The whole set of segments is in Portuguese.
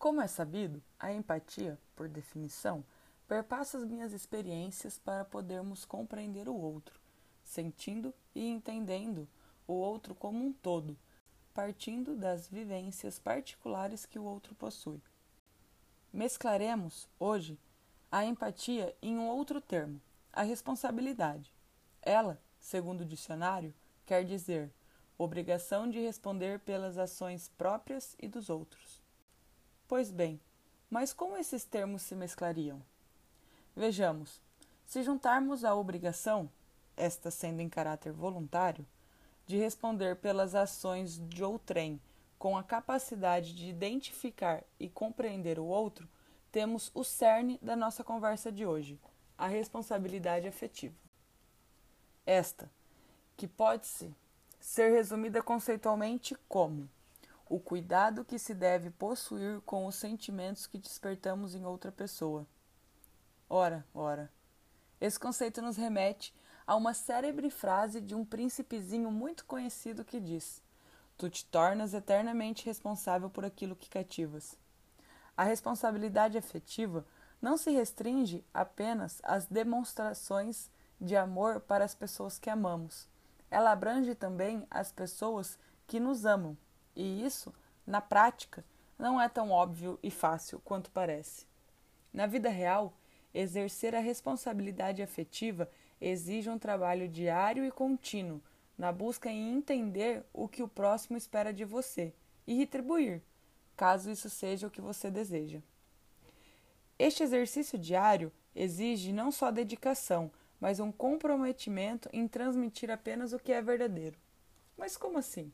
Como é sabido, a empatia, por definição, perpassa as minhas experiências para podermos compreender o outro, sentindo e entendendo o outro como um todo, partindo das vivências particulares que o outro possui. Mesclaremos, hoje, a empatia em um outro termo, a responsabilidade. Ela, segundo o dicionário, quer dizer obrigação de responder pelas ações próprias e dos outros. Pois bem, mas como esses termos se mesclariam? Vejamos, se juntarmos a obrigação, esta sendo em caráter voluntário, de responder pelas ações de outrem com a capacidade de identificar e compreender o outro, temos o cerne da nossa conversa de hoje, a responsabilidade afetiva. Esta, que pode-se ser resumida conceitualmente como o cuidado que se deve possuir com os sentimentos que despertamos em outra pessoa. Ora, ora. Esse conceito nos remete a uma célebre frase de um príncipezinho muito conhecido que diz: Tu te tornas eternamente responsável por aquilo que cativas. A responsabilidade afetiva não se restringe apenas às demonstrações de amor para as pessoas que amamos. Ela abrange também as pessoas que nos amam, e isso, na prática, não é tão óbvio e fácil quanto parece. Na vida real, exercer a responsabilidade afetiva exige um trabalho diário e contínuo na busca em entender o que o próximo espera de você e retribuir, caso isso seja o que você deseja. Este exercício diário exige não só dedicação, mas um comprometimento em transmitir apenas o que é verdadeiro. Mas como assim?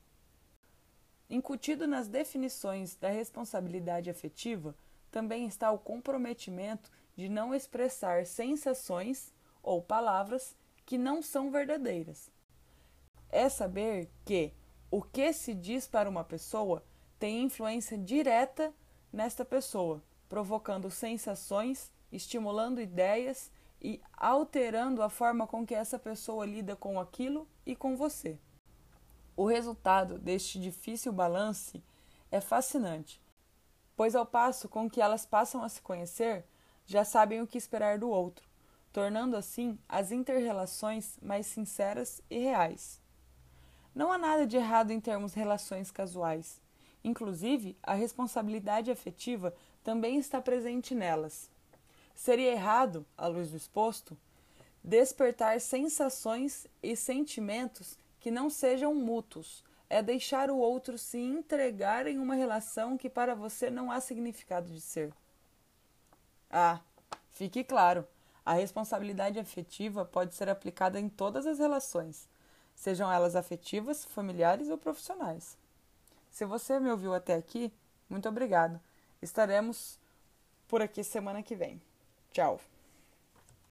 Incutido nas definições da responsabilidade afetiva, também está o comprometimento de não expressar sensações ou palavras que não são verdadeiras. É saber que o que se diz para uma pessoa tem influência direta nesta pessoa, provocando sensações, estimulando ideias e alterando a forma com que essa pessoa lida com aquilo e com você. O resultado deste difícil balance é fascinante, pois ao passo com que elas passam a se conhecer, já sabem o que esperar do outro, tornando assim as interrelações mais sinceras e reais. Não há nada de errado em termos relações casuais. Inclusive, a responsabilidade afetiva também está presente nelas. Seria errado, à luz do exposto, despertar sensações e sentimentos que não sejam mútuos. É deixar o outro se entregar em uma relação que para você não há significado de ser. Ah, fique claro, a responsabilidade afetiva pode ser aplicada em todas as relações, sejam elas afetivas, familiares ou profissionais. Se você me ouviu até aqui, muito obrigado. Estaremos por aqui semana que vem. Tchau!